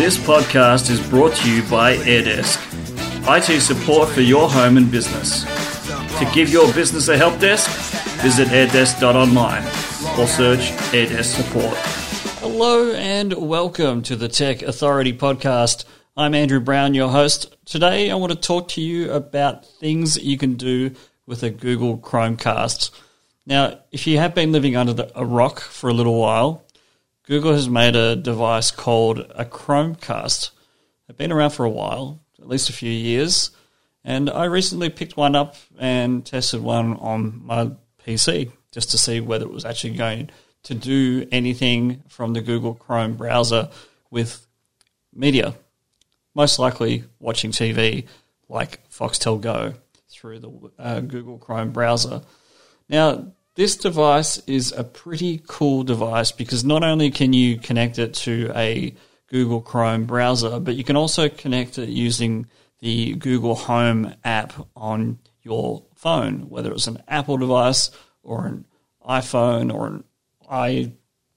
This podcast is brought to you by AirDesk, IT support for your home and business. To give your business a help desk, visit airdesk.online or search AirDesk support. Hello and welcome to the Tech Authority podcast. I'm Andrew Brown, your host. Today I want to talk to you about things you can do with a Google Chromecast. Now, if you have been living under the, a rock for a little while, Google has made a device called a Chromecast. They've been around for a while, at least a few years, and I recently picked one up and tested one on my PC just to see whether it was actually going to do anything from the Google Chrome browser with media. Most likely watching TV like Foxtel Go through the uh, Google Chrome browser. Now, this device is a pretty cool device because not only can you connect it to a Google Chrome browser, but you can also connect it using the Google Home app on your phone, whether it's an Apple device or an iPhone or an i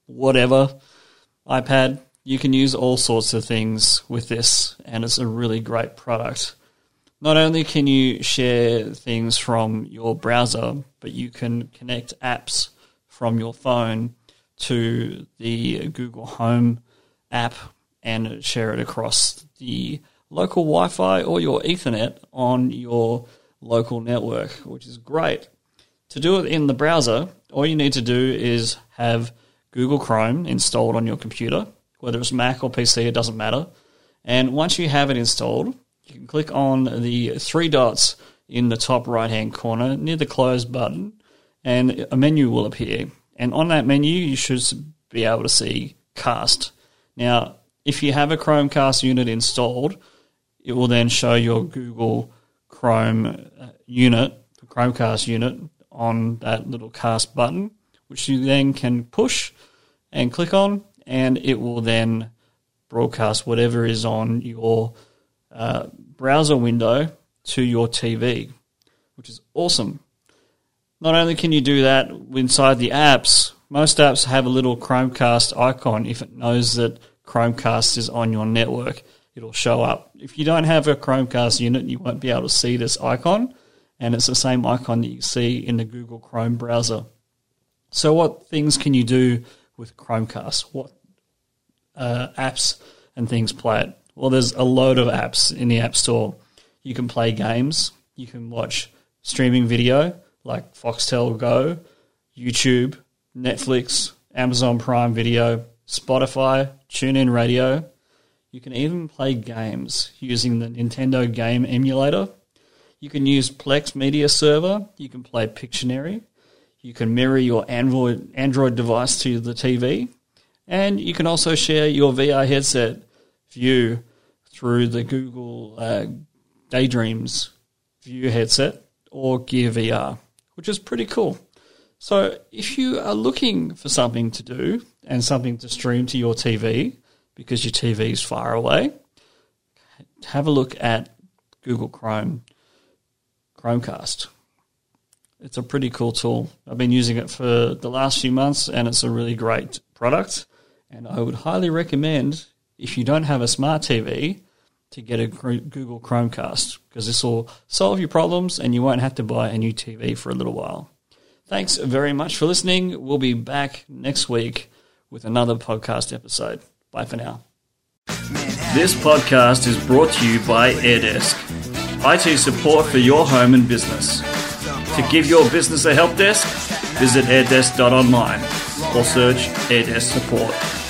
whatever iPad. You can use all sorts of things with this, and it's a really great product. Not only can you share things from your browser, but you can connect apps from your phone to the Google Home app and share it across the local Wi Fi or your Ethernet on your local network, which is great. To do it in the browser, all you need to do is have Google Chrome installed on your computer, whether it's Mac or PC, it doesn't matter. And once you have it installed, you can click on the three dots in the top right hand corner near the close button, and a menu will appear. And on that menu, you should be able to see Cast. Now, if you have a Chromecast unit installed, it will then show your Google Chrome uh, unit, the Chromecast unit, on that little cast button, which you then can push and click on, and it will then broadcast whatever is on your uh, browser window to your TV, which is awesome. Not only can you do that inside the apps, most apps have a little Chromecast icon. If it knows that Chromecast is on your network, it'll show up. If you don't have a Chromecast unit, you won't be able to see this icon, and it's the same icon that you see in the Google Chrome browser. So, what things can you do with Chromecast? What uh, apps and things play it? Well, there's a load of apps in the App Store. You can play games, you can watch streaming video like Foxtel Go, YouTube, Netflix, Amazon Prime Video, Spotify, TuneIn Radio. You can even play games using the Nintendo Game Emulator. You can use Plex Media Server. You can play Pictionary. You can mirror your Android Android device to the TV, and you can also share your VR headset view through the Google uh, Daydreams View headset or Gear VR, which is pretty cool. So, if you are looking for something to do and something to stream to your TV because your TV is far away, have a look at Google Chrome Chromecast. It's a pretty cool tool. I've been using it for the last few months and it's a really great product. And I would highly recommend if you don't have a smart TV to get a Google Chromecast because this will solve your problems and you won't have to buy a new TV for a little while. Thanks very much for listening. We'll be back next week with another podcast episode. Bye for now. This podcast is brought to you by AirDesk, IT support for your home and business. To give your business a help desk, visit airdesk.online or search AirDesk support.